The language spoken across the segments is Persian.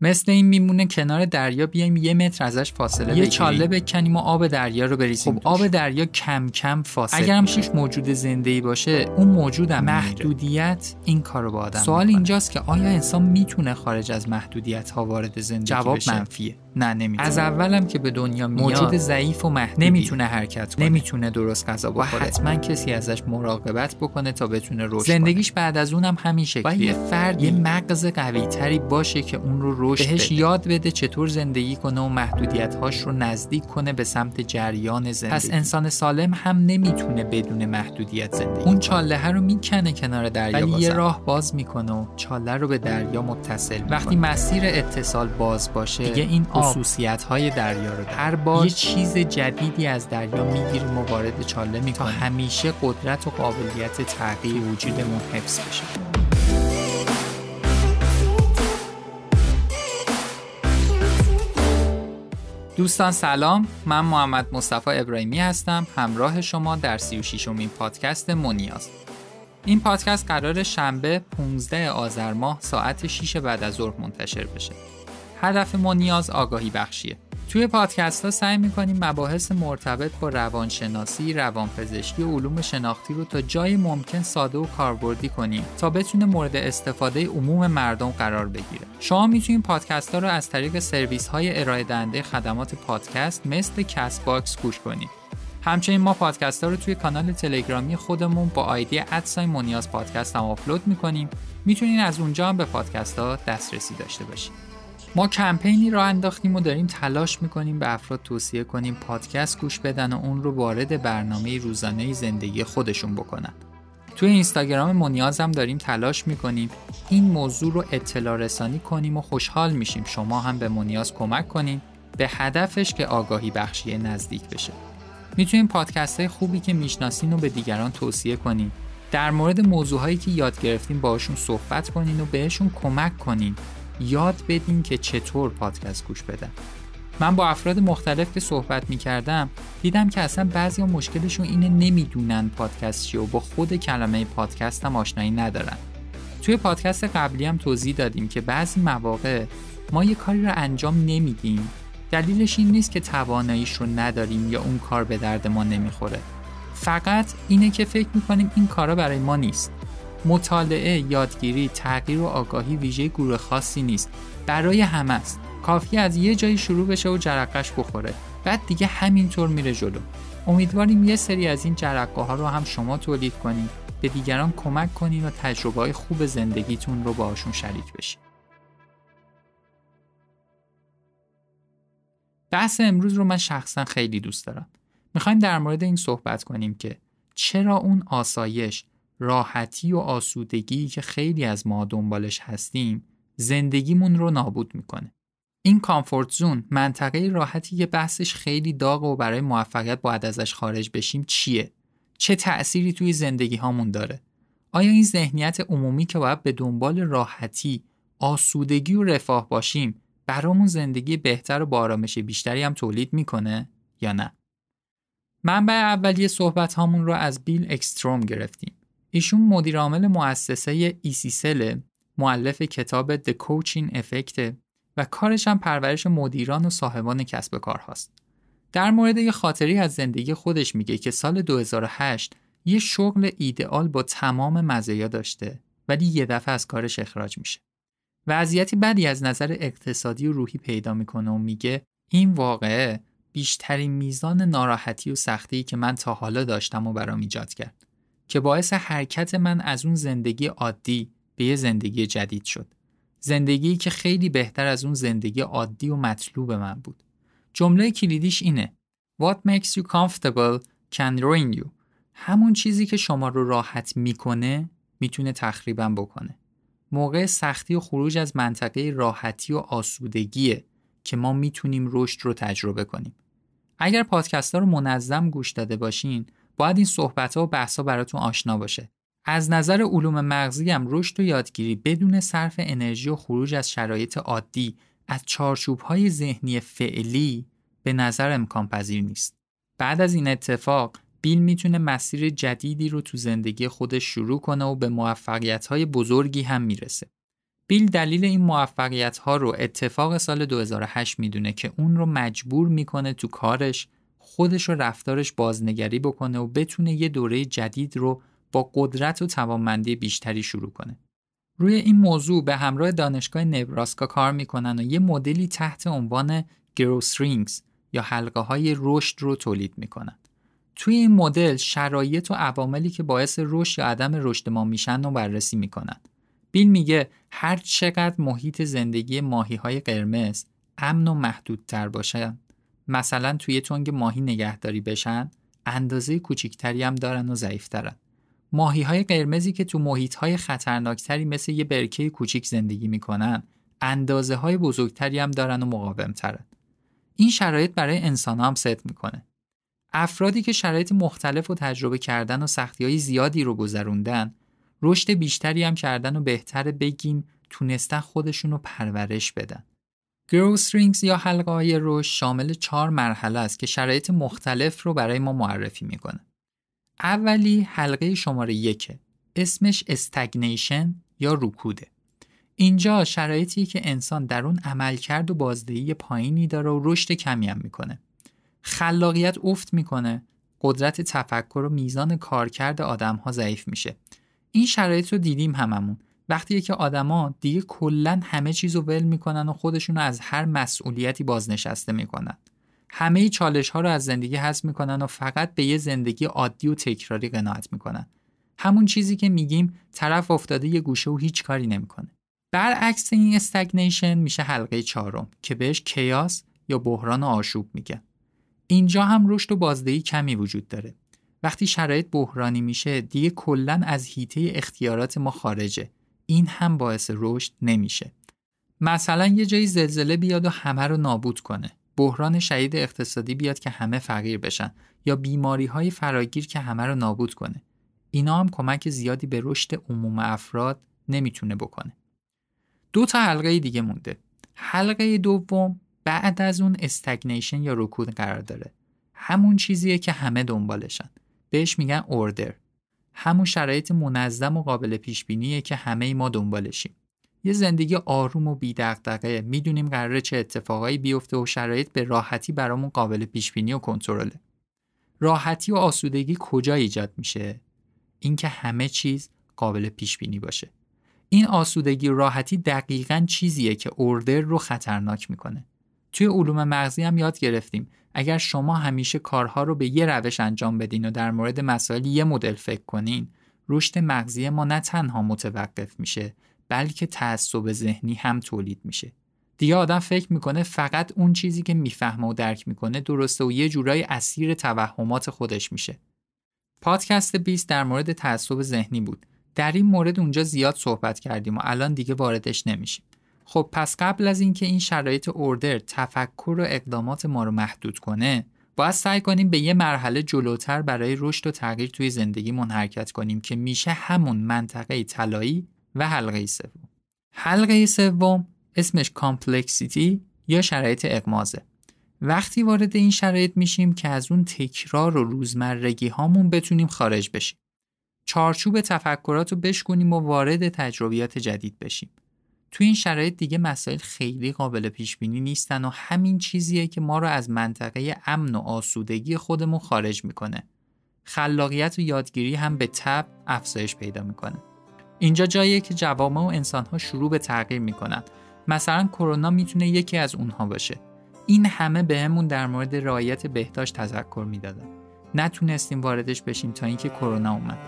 مثل این میمونه کنار دریا بیایم یه متر ازش فاصله یه چاله بکنیم و آب دریا رو بریزیم خب آب دریا کم کم فاصله اگرم شیش موجود زنده ای باشه اون موجودم محدودیت این کارو با آدم سوال اینجاست که آیا انسان می‌تونه خارج از محدودیت ها وارد زندگی جواب بشه؟ منفیه. نه نمی‌تونه. از اولم که به دنیا میاد موجود ضعیف و محدودی نمی‌تونه حرکت کنه. نمی‌تونه درست غذا بخوره. و حتما کسی ازش مراقبت بکنه تا بتونه رشد زندگیش بعد از اونم همین شکلیه. یه فرد یه مغز قوی تری باشه که اون رو رشد بهش یاد بده چطور زندگی کنه و محدودیت هاش رو نزدیک کنه به سمت جریان زندگی. پس انسان سالم هم نمی‌تونه بدون محدودیت زندگی اون چاله رو می‌کنه کنار دریا ولی یه راه باز می‌کنه و چاله رو به دریا متصل وقتی مسیر اتصال باز باشه دیگه این خصوصیت های دریا رو هر بار یه چیز جدیدی از دریا می‌گیریم و وارد چاله می‌کنیم. تا همیشه قدرت و قابلیت تغییر وجودمون حفظ بشه. دوستان سلام من محمد مصطفی ابراهیمی هستم همراه شما در 36 امین پادکست منیاز این پادکست قراره شنبه 15 آذر ماه ساعت 6 بعد از ظهر منتشر بشه. هدف ما نیاز آگاهی بخشیه. توی پادکست ها سعی می‌کنیم مباحث مرتبط با روانشناسی، روانپزشکی و علوم شناختی رو تا جای ممکن ساده و کاربردی کنیم تا بتونه مورد استفاده عموم مردم قرار بگیره. شما می‌تونید پادکست ها رو از طریق سرویس های ارائه دهنده خدمات پادکست مثل Castbox گوش کنید. همچنین ما پادکست ها رو توی کانال تلگرامی خودمون با آیدی ادسای مونیاز پادکست هم آپلود می‌کنیم. می‌تونین از اونجا هم به پادکست ها دسترسی داشته باشید. ما کمپینی را انداختیم و داریم تلاش می‌کنیم به افراد توصیه کنیم پادکست گوش بدن و اون رو وارد برنامه روزانه زندگی خودشون بکنن. توی اینستاگرام منیاز هم داریم تلاش می‌کنیم این موضوع رو اطلاع رسانی کنیم و خوشحال میشیم شما هم به منیاز کمک کنیم به هدفش که آگاهی بخشی نزدیک بشه. می‌تونیم پادکست های خوبی که می‌شناسین رو به دیگران توصیه کنیم در مورد موضوعهایی که یاد گرفتیم باشون صحبت کنین و بهشون کمک کنین یاد بدین که چطور پادکست گوش بدن من با افراد مختلف که صحبت می کردم دیدم که اصلا بعضی مشکلشون اینه نمی‌دونن پادکست چیه و با خود کلمه پادکست هم آشنایی ندارن. توی پادکست قبلی هم توضیح دادیم که بعضی مواقع ما یه کاری رو انجام نمیدیم. دلیلش این نیست که تواناییش رو نداریم یا اون کار به درد ما نمی‌خوره. فقط اینه که فکر می‌کنیم این کارا برای ما نیست. مطالعه، یادگیری، تغییر و آگاهی ویژه گروه خاصی نیست. برای همه است. کافی از یه جایی شروع بشه و جرقش بخوره. بعد دیگه همینطور میره جلو. امیدواریم یه سری از این جرقه ها رو هم شما تولید کنید به دیگران کمک کنین و تجربه های خوب زندگیتون رو باهاشون شریک بشین. بحث امروز رو من شخصا خیلی دوست دارم. می‌خوایم در مورد این صحبت کنیم که چرا اون آسایش راحتی و آسودگی که خیلی از ما دنبالش هستیم زندگیمون رو نابود می‌کنه. این کامفورت زون منطقه راحتی که بحثش خیلی داغ و برای موفقیت باید ازش خارج بشیم چیه؟ چه تأثیری توی زندگی هامون داره؟ آیا این ذهنیت عمومی که باید به دنبال راحتی، آسودگی و رفاه باشیم برامون زندگی بهتر و با آرامش بیشتری هم تولید می‌کنه یا نه؟ منبع اولیه صحبت هامون رو از بیل اکستروم گرفتیم. ایشون مدیر عامل مؤسسه EcSell مؤلف کتاب The Coaching Effect و کارش هم پرورش مدیران و صاحبان کسب و کار هاست. در مورد یه خاطری از زندگی خودش میگه که سال 2008 یه شغل ایدئال با تمام مزایا داشته ولی یه دفعه از کارش اخراج میشه. وضعیتی بدی از نظر اقتصادی و روحی پیدا می‌کنه و میگه این واقعه بیشترین میزان ناراحتی و سختی که من تا حالا داشتم و برام ایجاد کرد. که باعث حرکت من از اون زندگی عادی به یه زندگی جدید شد. زندگی که خیلی بهتر از اون زندگی عادی و مطلوب من بود. جمله کلیدیش اینه What makes you comfortable can ruin you. همون چیزی که شما رو راحت می‌کنه می‌تونه تخریبم بکنه. موقع سختی و خروج از منطقه راحتی و آسودگیه که ما می‌تونیم رشد رو تجربه کنیم. اگر پادکست رو منظم گوش داده باشین باید این صحبت ها و بحث ها براتون آشنا باشه. از نظر علوم مغزی هم رشد و یادگیری بدون صرف انرژی و خروج از شرایط عادی از چارچوب های ذهنی فعلی به نظر امکان پذیر نیست. بعد از این اتفاق بیل می‌تونه مسیر جدیدی رو تو زندگی خودش شروع کنه و به موفقیت های بزرگی هم می‌رسه. بیل دلیل این موفقیت ها رو اتفاق سال 2008 می‌دونه که اون رو مجبور می‌کنه تو کارش خودش و رفتارش بازنگری بکنه و بتونه یه دوره جدید رو با قدرت و توانمندی بیشتری شروع کنه. روی این موضوع به همراه دانشگاه نبراسکا کار می‌کنن و یه مدلی تحت عنوان گروسترینگز یا حلقه های رشد رو تولید می‌کنن. توی این مدل شرایط و عواملی که باعث رشد یا عدم رشد ما میشن رو بررسی می‌کنن. بیل میگه هر چقدر محیط زندگی ماهی های قرمز امن و محدودتر باشن مثلا توی تنگ ماهی نگهداری بشن اندازه کوچیکتری هم دارن و ضعیفترن. ماهی های قرمزی که تو محیط های خطرناکتری مثل یه برکه کوچیک زندگی می‌کنن اندازه های بزرگتری هم دارن و مقاومترن. این شرایط برای انسان هم ست می‌کنه. افرادی که شرایط مختلف و تجربه کردن و سختی های زیادی رو گذروندن رشد بیشتری هم کردن و بهتر بگیم تونستن خودشون رو پرورش بدن. گروسترینگز یا حلقه های رشد شامل چهار مرحله است که شرایط مختلف رو برای ما معرفی می‌کنه. اولی حلقه شماره یکه. اسمش استگنیشن یا رکوده. اینجا شرایطی که انسان در اون عملکرد و بازدهی پایینی داره و رشد کمی هم می‌کنه. خلاقیت افت می‌کنه، قدرت تفکر و میزان کارکرد آدم ها ضعیف میشه این شرایط رو دیدیم هممون وقتی که آدما دیگه کلا همه چیز رو ول می‌کنن و خودشون از هر مسئولیتی بازنشسته می‌کنن. همه چالش ها رو از زندگی حذف می‌کنن و فقط به یه زندگی عادی و تکراری قناعت می‌کنن. همون چیزی که میگیم طرف افتاده یه گوشه و هیچ کاری نمی‌کنه. برعکس این استگنیشن میشه حلقه چهارم که بهش کیاس یا بحران آشوب میگن اینجا هم رشد و بازدهی کمی وجود داره. وقتی شرایط بحرانی میشه دیگه کلا از هیته اختیارات ما خارجه. این هم باعث رشد نمیشه. مثلا یه جایی زلزله بیاد و همه رو نابود کنه. بحران شدید اقتصادی بیاد که همه فقیر بشن. یا بیماری های فراگیر که همه رو نابود کنه. اینا هم کمک زیادی به رشد عموم افراد نمی‌تونه بکنه. دو تا حلقه دیگه مونده. حلقه دوم بعد از اون استگنیشن یا رکود قرار داره. همون چیزیه که همه دنبالشن. بهش میگن اوردر همون شرایط منظم و قابل پیش بینیه که همه ما دنبالشیم. یه زندگی آروم و بی‌دغدغه می‌دونیم قراره چه اتفاقایی بیفته و شرایط به راحتی برامون قابل پیش بینی و کنترله. راحتی و آسودگی کجا ایجاد میشه؟ اینکه همه چیز قابل پیش بینی باشه. این آسودگی و راحتی دقیقا چیزیه که اوردر رو خطرناک می‌کنه. توی علوم مغزی هم یاد گرفتیم. اگر شما همیشه کارها رو به یه روش انجام بدین و در مورد مسائل یه مدل فکر کنین رشد مغزی ما نه تنها متوقف میشه بلکه تعصب ذهنی هم تولید میشه. دیگه آدم فکر می‌کنه فقط اون چیزی که می‌فهمه و درک می‌کنه درسته و یه جورایی اسیر توهمات خودش میشه. پادکست 20 در مورد تعصب ذهنی بود. در این مورد اونجا زیاد صحبت کردیم و الان دیگه واردش نمیشیم. خب پس قبل از اینکه این شرایط order تفکر و اقدامات ما رو محدود کنه باید سعی کنیم به یه مرحله جلوتر برای رشد و تغییر توی زندگیمون حرکت کنیم که میشه همون منطقه طلایی و حلقه سوم. حلقه سوم اسمش complexity یا شرایط غامضه وقتی وارد این شرایط میشیم که از اون تکرار و روزمرگی هامون بتونیم خارج بشیم. چارچوب تفکرات رو بشکنیم و وارد تجربیات جدید بشیم. تو این شرایط دیگه مسائل خیلی قابل پیش بینی نیستن و همین چیزیه که ما رو از منطقه امن و آسودگی خودمون خارج می‌کنه. خلاقیت و یادگیری هم به تب افزایش پیدا می‌کنه. اینجا جاییه که جوامع و انسانها شروع به تغییر می‌کنن. مثلا کرونا می‌تونه یکی از اونها باشه. این همه بهمون به در مورد رعایت بهداشت تذکر می‌دادن. نتونستیم واردش بشیم تا اینکه کرونا اومد.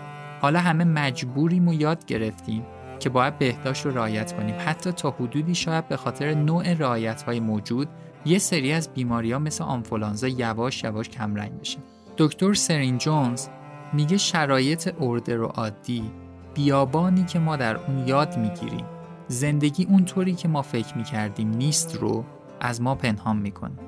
حالا همه مجبوریم و یاد گرفتیم که باید بهداشت رو رعایت کنیم. حتی تا حدودی شاید به خاطر نوع رعایت های موجود یه سری از بیماری ها مثل آنفولانزا یواش یواش کمرنگ بشه. دکتر سرین جونز میگه شرایط اردر و عادی بیابانی که ما در اون یاد می‌گیریم زندگی اونطوری که ما فکر می‌کردیم نیست رو از ما پنهان می‌کنه.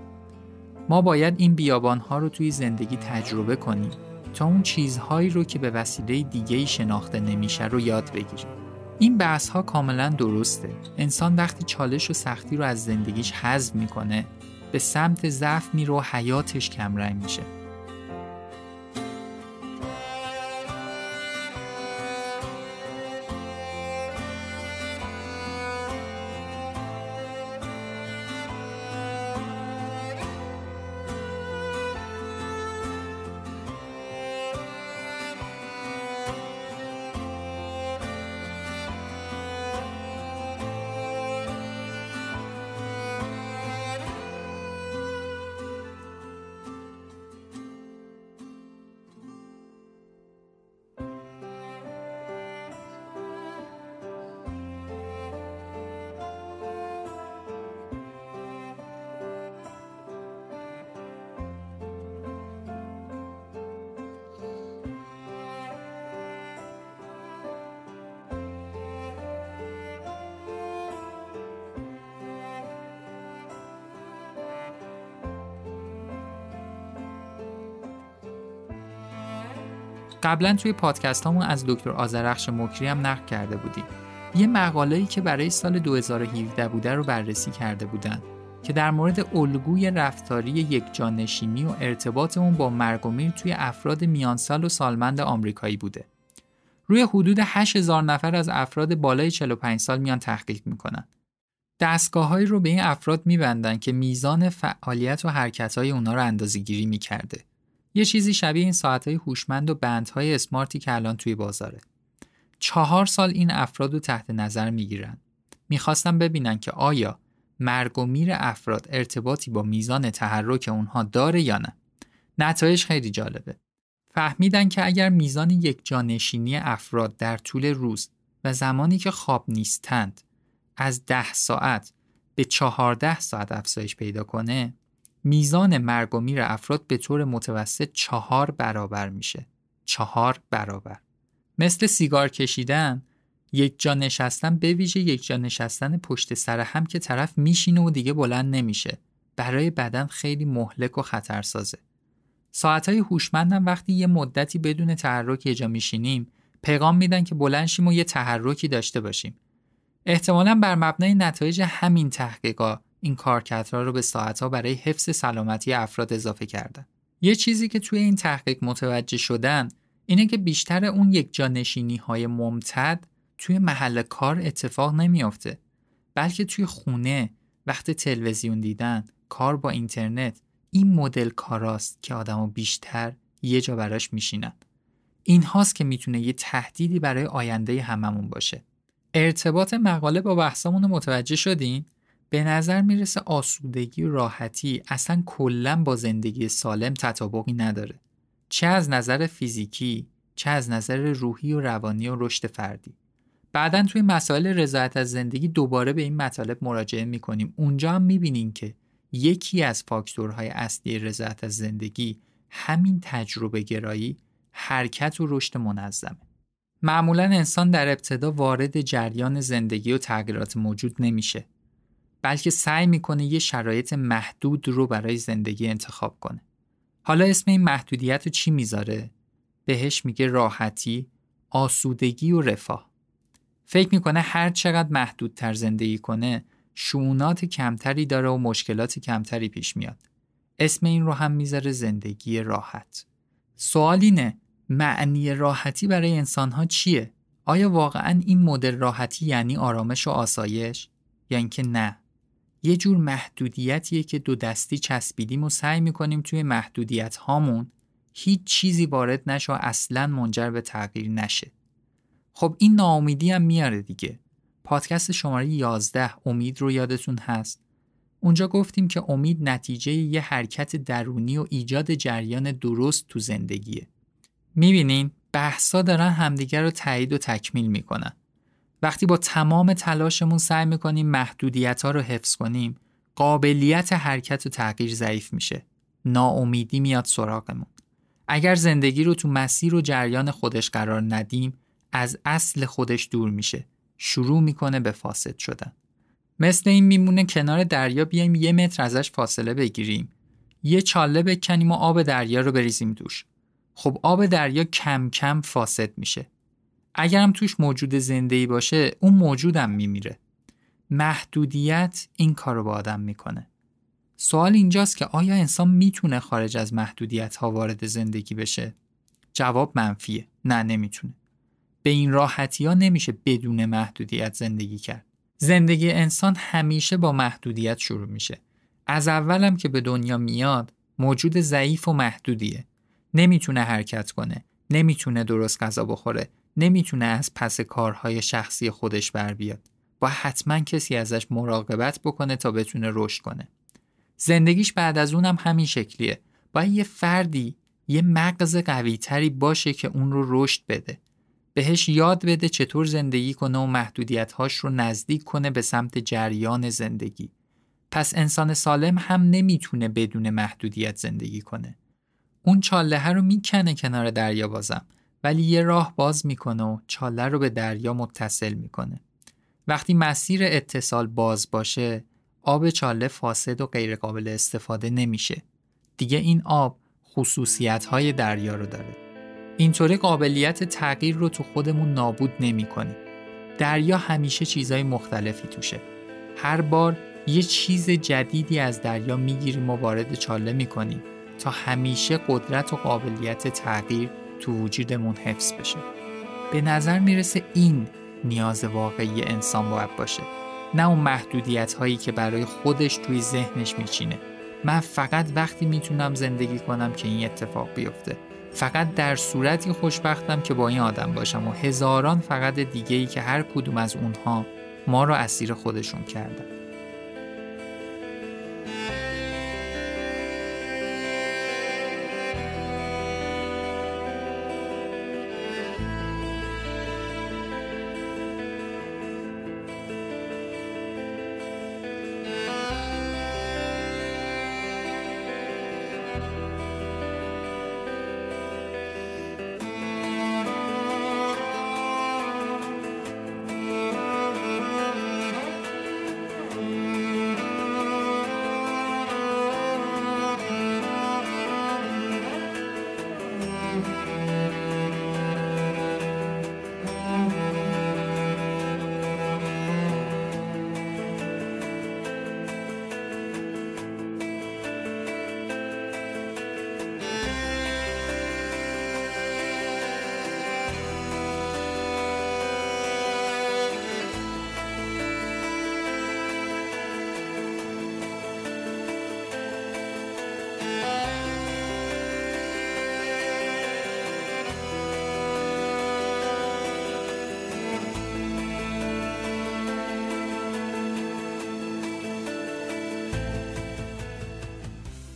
ما باید این بیابان ها رو توی زندگی تجربه کنیم تا اون چیزهایی رو که به وسیله دیگه شناخته نمیشه رو یاد بگیریم. این بحث ها کاملا درسته. انسان وقتی چالش و سختی رو از زندگیش حذف می‌کنه به سمت ضعف میره و حیاتش کمرنگ میشه. قبلا توی پادکست همون از دکتر آزرخش مکری هم نقل کرده بودیم یه مقاله‌ای که برای سال 2017 بوده رو بررسی کرده بودن که در مورد الگوی رفتاری یک جانشینی و ارتباط اون با مرگ توی افراد میانسال و سالمند آمریکایی بوده. روی حدود 8000 نفر از افراد بالای 45 سال میان تحقیق می‌کنن. دستگاههایی رو به این افراد میبندن که میزان فعالیت و حرکتهای اونا رو اندازه گیری می‌کرده. یه چیزی شبیه این ساعتهای هوشمند و بندهای اسمارتی که الان توی بازاره. چهار سال این افراد رو تحت نظر می‌گیرن. می‌خواستم ببینن که آیا مرگ و میر افراد ارتباطی با میزان تحرک اونها داره یا نه. نتایج خیلی جالبه. فهمیدن که اگر میزان یک جانشینی افراد در طول روز و زمانی که خواب نیستند از ده ساعت به چهارده ساعت افزایش پیدا کنه میزان مرگ و میر افراد به طور متوسط چهار برابر میشه. چهار برابر. مثل سیگار کشیدن یک جا نشستن به ویژه یک جا نشستن پشت سر هم که طرف میشینه و دیگه بلند نمیشه برای بدن خیلی مهلک و خطرسازه ساعتهای هوشمندم وقتی یه مدتی بدون تحرک یه جا میشینیم پیغام میدن که بلند شیم و یه تحرکی داشته باشیم احتمالا بر مبنای نتایج همین تحقیقا این کارکردها رو به ساعتها برای حفظ سلامتی افراد اضافه کردن. یه چیزی که توی این تحقیق متوجه شدن اینه که بیشتر اون یک جانشینی های ممتد توی محل کار اتفاق نمیافته بلکه توی خونه وقت تلویزیون دیدن کار با اینترنت این مدل کاراست که آدمو بیشتر یه جا براش میشینن. این هاست که می‌تونه یه تهدیدی برای آینده هممون باشه. ارتباط مقاله با بحثمون متوجه شدین؟ به نظر می‌رسه آسودگی و راحتی اصلا کلا با زندگی سالم تطابقی نداره. چه از نظر فیزیکی چه از نظر روحی و روانی و رشد فردی. بعدا توی مسائل رضایت از زندگی دوباره به این مطالب مراجعه می‌کنیم. اونجا هم می‌بینیم که یکی از فاکتورهای اصلی رضایت از زندگی همین تجربه گرایی حرکت و رشد منظمه. معمولا انسان در ابتدا وارد جریان زندگی و تغییرات موجود نمیشه. بلکه سعی می‌کنه یه شرایط محدود رو برای زندگی انتخاب کنه حالا اسم این محدودیت رو چی می‌ذاره؟ بهش میگه راحتی، آسودگی و رفاه فکر می‌کنه هر چقدر محدودتر زندگی کنه شونات کمتری داره و مشکلات کمتری پیش میاد. اسم این رو هم می‌ذاره زندگی راحت. سوال اینه معنی راحتی برای انسانها چیه؟ آیا واقعا این مدل راحتی یعنی آرامش و آسایش؟ یا اینکه نه؟ یه جور محدودیتیه که دو دستی چسبیدیم و سعی می‌کنیم توی محدودیت هامون هیچ چیزی وارد نشه و اصلا منجر به تغییر نشه. خب این ناامیدی هم میاره دیگه. پادکست شماره 11 امید رو یادتون هست. اونجا گفتیم که امید نتیجه یه حرکت درونی و ایجاد جریان درست تو زندگیه. می‌بینین بحثا دارن همدیگر رو تایید و تکمیل می‌کنن. وقتی با تمام تلاشمون سعی می‌کنیم محدودیت ها رو حفظ کنیم قابلیت حرکت و تغییر ضعیف میشه. ناامیدی میاد سراغمون. اگر زندگی رو تو مسیر و جریان خودش قرار ندیم از اصل خودش دور میشه. شروع می‌کنه به فاسد شدن. مثل این میمونه کنار دریا بیایم یه متر ازش فاصله بگیریم. یه چاله بکنیم و آب دریا رو بریزیم دوش. خب آب دریا کم کم فاسد میشه. اگرم توش موجود زندگی باشه اون موجودم میمیره محدودیت این کار رو با آدم می‌کنه سوال اینجاست که آیا انسان می‌تونه خارج از محدودیت ها وارد زندگی بشه؟ جواب منفیه نه نمی‌تونه به این راحتی ها نمیشه بدون محدودیت زندگی کرد. زندگی انسان همیشه با محدودیت شروع میشه. از اولم که به دنیا میاد موجود ضعیف و محدودیه. نمی‌تونه حرکت کنه، نمی‌تونه درست غذا بخوره، نمی‌تونه از پس کارهای شخصی خودش بر بیاد. با حتما کسی ازش مراقبت بکنه تا بتونه رشد کنه. زندگیش بعد از اونم همین شکلیه. باید یه فردی یه مغز قویتری باشه که اون رو رشد بده. بهش یاد بده چطور زندگی کنه و محدودیتهاش رو نزدیک کنه به سمت جریان زندگی. پس انسان سالم هم نمی‌تونه بدون محدودیت زندگی کنه. اون چاله رو می‌کنه کنار دریا بازم ولی یه راه باز می‌کنه و چاله رو به دریا متصل می‌کنه. وقتی مسیر اتصال باز باشه آب چاله فاسد و غیرقابل استفاده نمیشه. دیگه این آب خصوصیت های دریا رو داره. اینطوری قابلیت تغییر رو تو خودمون نابود نمی کنیم. دریا همیشه چیزای مختلفی توشه. هر بار یه چیز جدیدی از دریا می‌گیریم و وارد چاله می‌کنیم تا همیشه قدرت و قابلیت تغییر تو وجودمون حفظ بشه. به نظر می‌رسه این نیاز واقعی انسان باید باشه. نه اون محدودیت هایی که برای خودش توی ذهنش میچینه. من فقط وقتی می‌تونم زندگی کنم که این اتفاق بیفته. فقط در صورتی خوشبختم که با این آدم باشم و هزاران فقط دیگه ای که هر کدوم از اونها ما را اسیر خودشون کردن.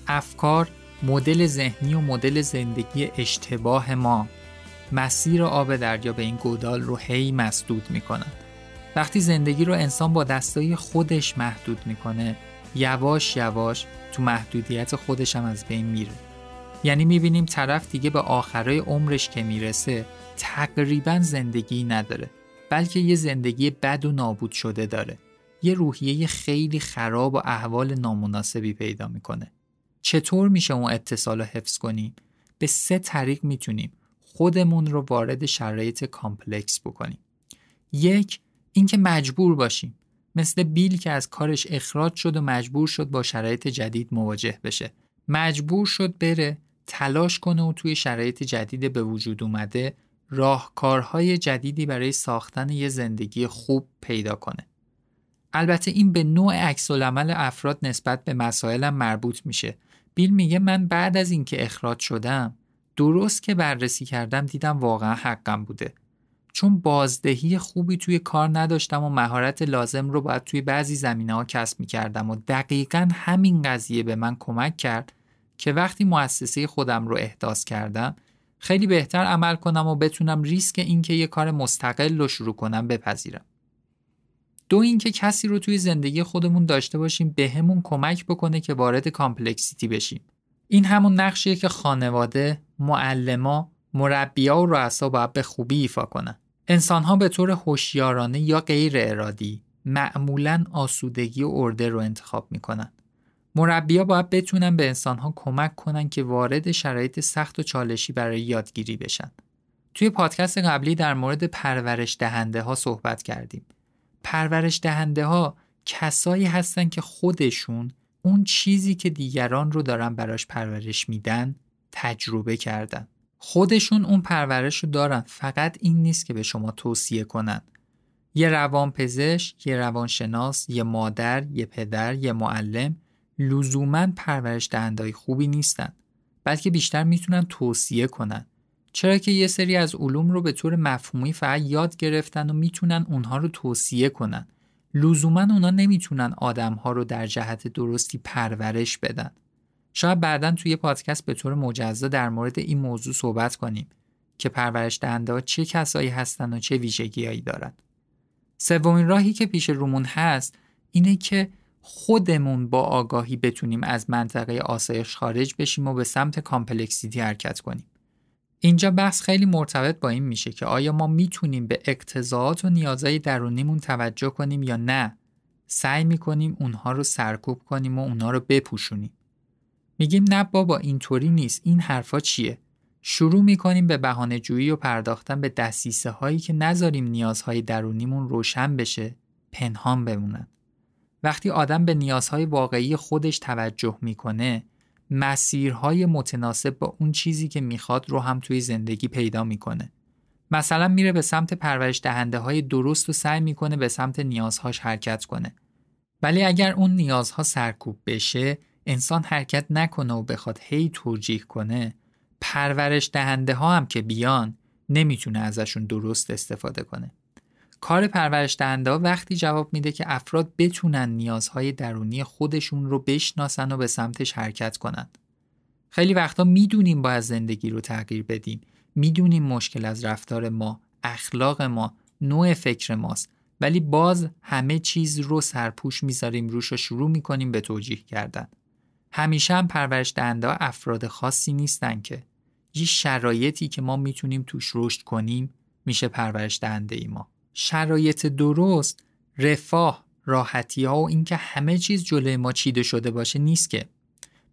افکار مدل ذهنی و مدل زندگی اشتباه ما. مسیر آب دریا به این گودال رو هی مسدود می‌کنن. وقتی زندگی رو انسان با دستای خودش محدود می‌کنه یواش یواش تو محدودیت خودش هم از بین میره. یعنی می‌بینیم طرف دیگه به آخرای عمرش که می‌رسه تقریبا زندگی نداره بلکه یه زندگی بد و نابود شده داره. یه روحیه خیلی خراب و احوال نامناسبی پیدا می‌کنه. چطور میشه اون اتصال رو حفظ کنیم؟ به سه طریق می‌تونیم خودمون رو وارد شرایط complex بکنیم. یک اینکه مجبور باشیم مثل بیل که از کارش اخراج شد و مجبور شد با شرایط جدید مواجه بشه. مجبور شد بره تلاش کنه و توی شرایط جدید به وجود اومده راهکارهای جدیدی برای ساختن یه زندگی خوب پیدا کنه. البته این به نوع عکس افراد نسبت به مسائلم مربوط میشه بیل میگه من بعد از اینکه اخراج شدم درست که بررسی کردم دیدم واقعا حقم بوده چون بازدهی خوبی توی کار نداشتم و مهارت لازم رو باید توی بعضی زمینه ها کسب می‌کردم و دقیقا همین قضیه به من کمک کرد که وقتی مؤسسه خودم رو احداث کردم خیلی بهتر عمل کنم و بتونم ریسک اینکه یه کار مستقل رو شروع کنم بپذیرم. دو اینکه کسی رو توی زندگی خودمون داشته باشیم بهمون کمک بکنه که وارد complexity بشیم این همون نقشیه که خانواده، معلما، مربیا و رؤسا باید به خوبی ایفا کنن. انسانها به طور هوشیارانه یا غیر ارادی معمولا آسودگی و order رو انتخاب می‌کنن. مربیا باید بتونن به انسانها کمک کنن که وارد شرایط سخت و چالشی برای یادگیری بشن. توی پادکست قبلی در مورد پرورش دهنده ها صحبت کردیم. پرورش دهنده ها کسایی هستن که خودشون اون چیزی که دیگران رو دارن براش پرورش میدن تجربه کردن. خودشون اون پرورش رو دارن فقط این نیست که به شما توصیه کنن. یه روان پزشک، یه روانشناس، یه مادر، یه پدر، یه معلم لزوما پرورش دهندهای خوبی نیستن بلکه بیشتر می‌تونن توصیه کنن چرا که یه سری از علوم رو به طور مفهومی فقط یاد گرفتن و می‌تونن اونها رو توصیه کنن. لزوما اونا نمی‌تونن آدمها رو در جهت درستی پرورش بدن. شاید بعدا توی پادکست به طور مجزا در مورد این موضوع صحبت کنیم که پرورش دهنده چه کسایی هستن و چه ویژگیهایی دارن. سومین راهی که پیش رومون هست اینه که خودمون با آگاهی بتونیم از منطقه آسایش خارج بشیم و به سمت کامپلکسیتی حرکت کنیم. اینجا بحث خیلی مرتبط با این میشه که آیا ما می‌تونیم به اقتضاعات و نیازهای درونیمون توجه کنیم یا نه. سعی می‌کنیم اونها رو سرکوب کنیم و اونها رو بپوشونیم. میگیم نه بابا اینطوری نیست. این حرفا چیه؟ شروع می‌کنیم به بهانه جویی و پرداختن به دستیسه هایی که نذاریم نیازهای درونیمون روشن بشه پنهان بمونن. وقتی آدم به نیازهای واقعی خودش توجه می‌کنه مسیرهای متناسب با اون چیزی که می‌خواد رو هم توی زندگی پیدا می‌کنه. مثلا میره به سمت پرورش دهنده های درست و سعی می‌کنه به سمت نیازهاش حرکت کنه. ولی اگر اون نیازها سرکوب بشه انسان حرکت نکنه و بخواد هی توجیه کنه پرورش دهنده ها هم که بیان نمی‌تونه ازشون درست استفاده کنه. کار پرورش دهنده وقتی جواب میده که افراد بتونن نیازهای درونی خودشون رو بشناسن و به سمتش حرکت کنن. خیلی وقتا می‌دونیم باید زندگی رو تغییر بدیم. می‌دونیم مشکل از رفتار ما، اخلاق ما، نوع فکر ماست. ولی باز همه چیز رو سرپوش می‌ذاریم روش و شروع می‌کنیم به توجیه کردن. همیشه هم پرورش دهنده افراد خاصی نیستن که یه شرایطی که ما می‌تونیم توش رشد کنیم میشه پرورش دهنده ای ما. شرایط درست رفاه راحتی ها و اینکه همه چیز جلوی ما چیده شده باشه نیست که.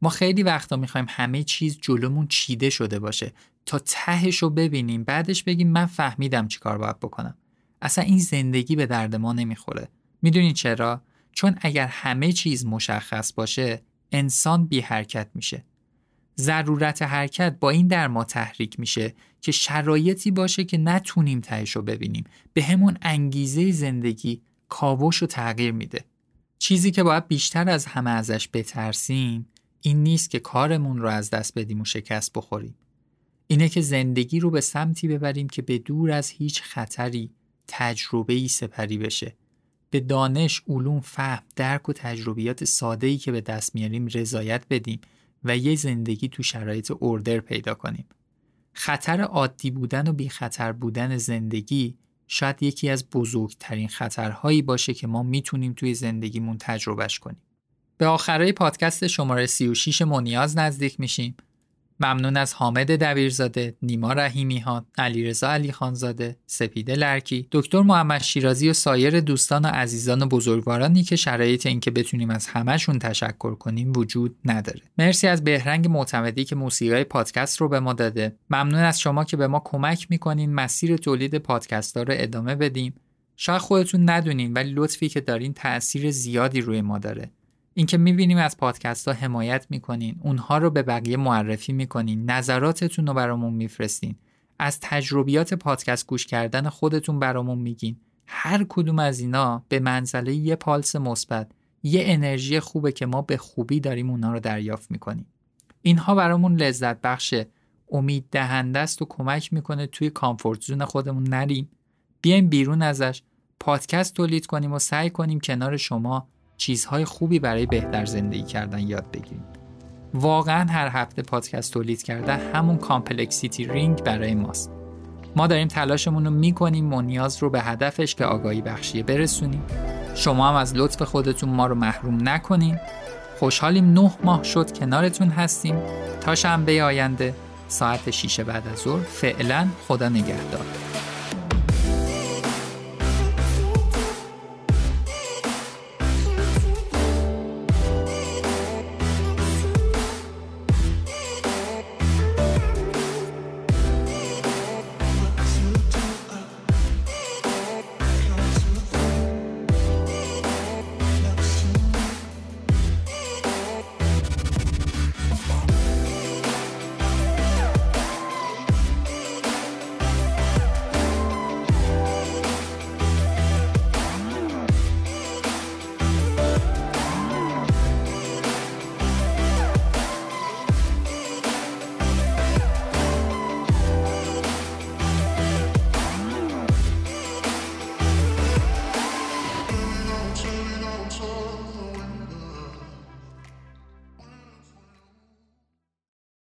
ما خیلی وقتا می‌خوایم همه چیز جلومون چیده شده باشه. تا تهش رو ببینیم بعدش بگیم من فهمیدم چی کار باید بکنم. اصلا این زندگی به درد ما نمی‌خوره. می‌دونین چرا؟ چون اگر همه چیز مشخص باشه انسان بی حرکت میشه. ضرورت حرکت با این در ما تحریک میشه که شرایطی باشه که نتونیم تهش رو ببینیم. به همون انگیزه زندگی کاوش و تغییر میده. چیزی که باید بیشتر از همه ازش بترسیم این نیست که کارمون رو از دست بدیم و شکست بخوریم. اینه که زندگی رو به سمتی ببریم که به دور از هیچ خطری تجربه ای سپری بشه. به دانش، علوم، فهم، درک و تجربیات ساده که به دست میاریم رضایت بدیم. و یه زندگی تو شرایط اوردر پیدا کنیم. خطر عادی بودن و بی خطر بودن زندگی شاید یکی از بزرگترین خطرهایی باشه که ما می‌تونیم توی زندگیمون تجربهش کنیم. به آخرای پادکست شماره 36 منیاز نزدیک میشیم. ممنون از حامد دبیرزاده، نیما رحیمی ها، علیرضا علی خانزاده، سپیده لرکی، دکتر محمد شیرازی و سایر دوستان و عزیزان و بزرگوارانی که شرایط اینکه بتونیم از همهشون تشکر کنیم وجود نداره. مرسی از بهرنگ معتمدی که موسیقی پادکست رو به ما داده. ممنون از شما که به ما کمک می‌کنین مسیر تولید پادکست ها رو ادامه بدیم. شاید خودتون ندونین ولی لطفی که دارین تاثیر زیادی روی ما داره. اینکه می‌بینیم از پادکست ها حمایت می‌کنین اونها رو به بقیه معرفی می‌کنین نظراتتون رو برامون میفرستین. از تجربیات پادکست گوش کردن خودتون برامون میگین. هر کدوم از اینا به منزله یه پالس مثبت یه انرژی خوبه که ما به خوبی داریم اونها رو دریافت می‌کنیم. اینها برامون لذت بخشه. امید دهنده است و کمک می‌کنه توی comfort zone خودمون نریم. بیایم بیرون ازش. پادکست تولید کنیم و سعی کنیم کنار شما چیزهای خوبی برای بهتر زندگی کردن یاد بگیریم. واقعا هر هفته پادکست تولید کردن همون complexity ring برای ماست. ما داریم تلاشمون رو می‌کنیم و نیاز رو به هدفش که آگاهی بخشیه برسونیم. شما هم از لطف خودتون ما رو محروم نکنین. خوشحالیم نه ماه شد کنارتون هستیم. تا شنبه آینده ساعت 6 بعد از ظهر فعلا خدا نگهدار.